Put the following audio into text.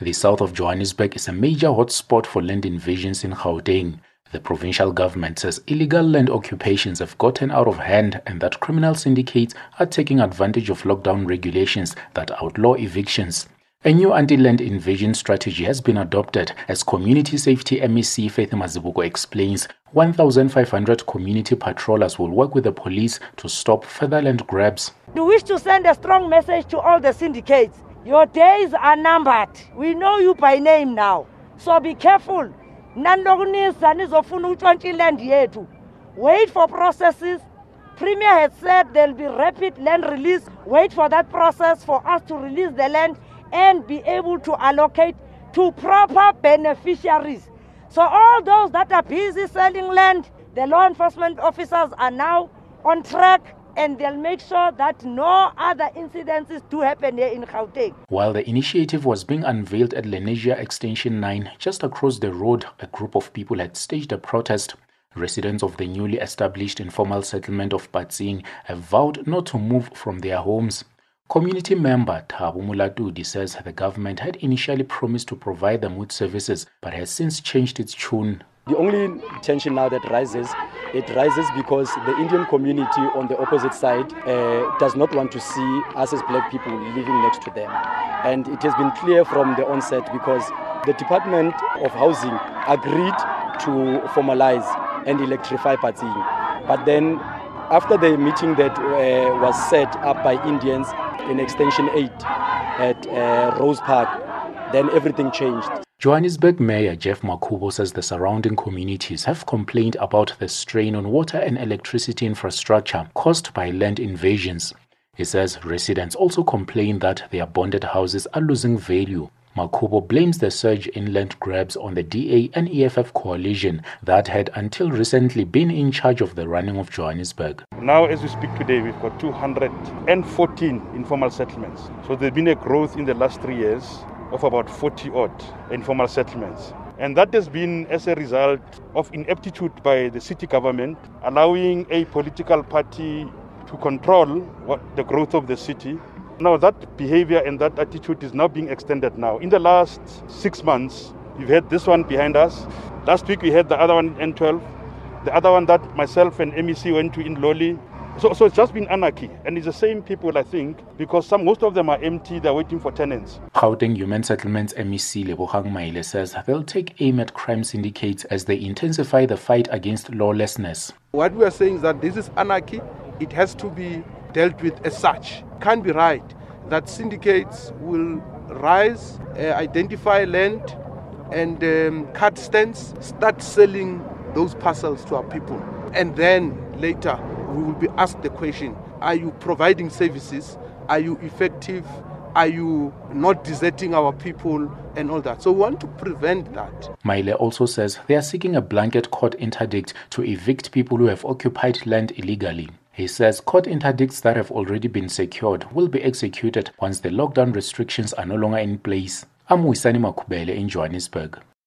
The south of Johannesburg is a major hotspot for land invasions in Gauteng. The provincial government says illegal land occupations have gotten out of hand and that criminal syndicates are taking advantage of lockdown regulations that outlaw evictions. A new anti-land invasion strategy has been adopted as Community Safety MEC Faith Mazibuko explains 1,500 community patrollers will work with the police to stop further land grabs. We wish to send a strong message to all the syndicates your days are numbered. We know you by name now. So be careful. Land. Wait for processes. Premier has said there'll be rapid land release. Wait for that process for us to release the land and be able to allocate to proper beneficiaries. So all those that are busy selling land, the law enforcement officers are now on track and they'll make sure that no other incidences do happen here in Gauteng. While the initiative was being unveiled at Lenasia Extension 9, just across the road, a group of people had staged a protest. Residents of the newly established informal settlement of Patsing have vowed not to move from their homes. Community member Tabu Mulatudi says the government had initially promised to provide them with services but has since changed its tune. The only tension now that rises, it rises because the Indian community on the opposite side uh, does not want to see us as black people living next to them. And it has been clear from the onset because the Department of Housing agreed to formalize and electrify Patsing. But then after the meeting that uh, was set up by Indians in Extension 8 at uh, Rose Park, then everything changed. Johannesburg Mayor Geoff Makhubo says the surrounding communities have complained about the strain on water and electricity infrastructure caused by land invasions. He says residents also complain that their bonded houses are losing value. Makhubo blames the surge in land grabs on the DA and EFF coalition that had until recently been in charge of the running of Johannesburg. Now, as we speak today, we've got 214 informal settlements. So there's been a growth in the last three years of about 40 odd informal settlements. And that has been as a result of ineptitude by the city government, allowing a political party to control what, the growth of the city. Now, that behavior and that attitude is now being extended now. In the last six months, we've had this one behind us. Last week, we had the other one, in N12. The other one that myself and MEC went to in Lawley. So, so it's just been anarchy, and it's the same people, I think, because some most of them are empty. They're waiting for tenants. Gauteng Human Settlements MEC Lebogang Maile says they'll take aim at crime syndicates as they intensify the fight against lawlessness. What we are saying is that this is anarchy. It has to be dealt with as such. Can't be right that syndicates will rise, uh, identify land, and um, cut stands, start selling those parcels to our people, and then later we will be asked the question Are you providing services? Are you effective? Are you not deserting our people and all that? So we want to prevent that. Maile also says they are seeking a blanket court interdict to evict people who have occupied land illegally. He says court interdicts that have already been secured will be executed once the lockdown restrictions are no longer in place. I'm Makubele in Johannesburg.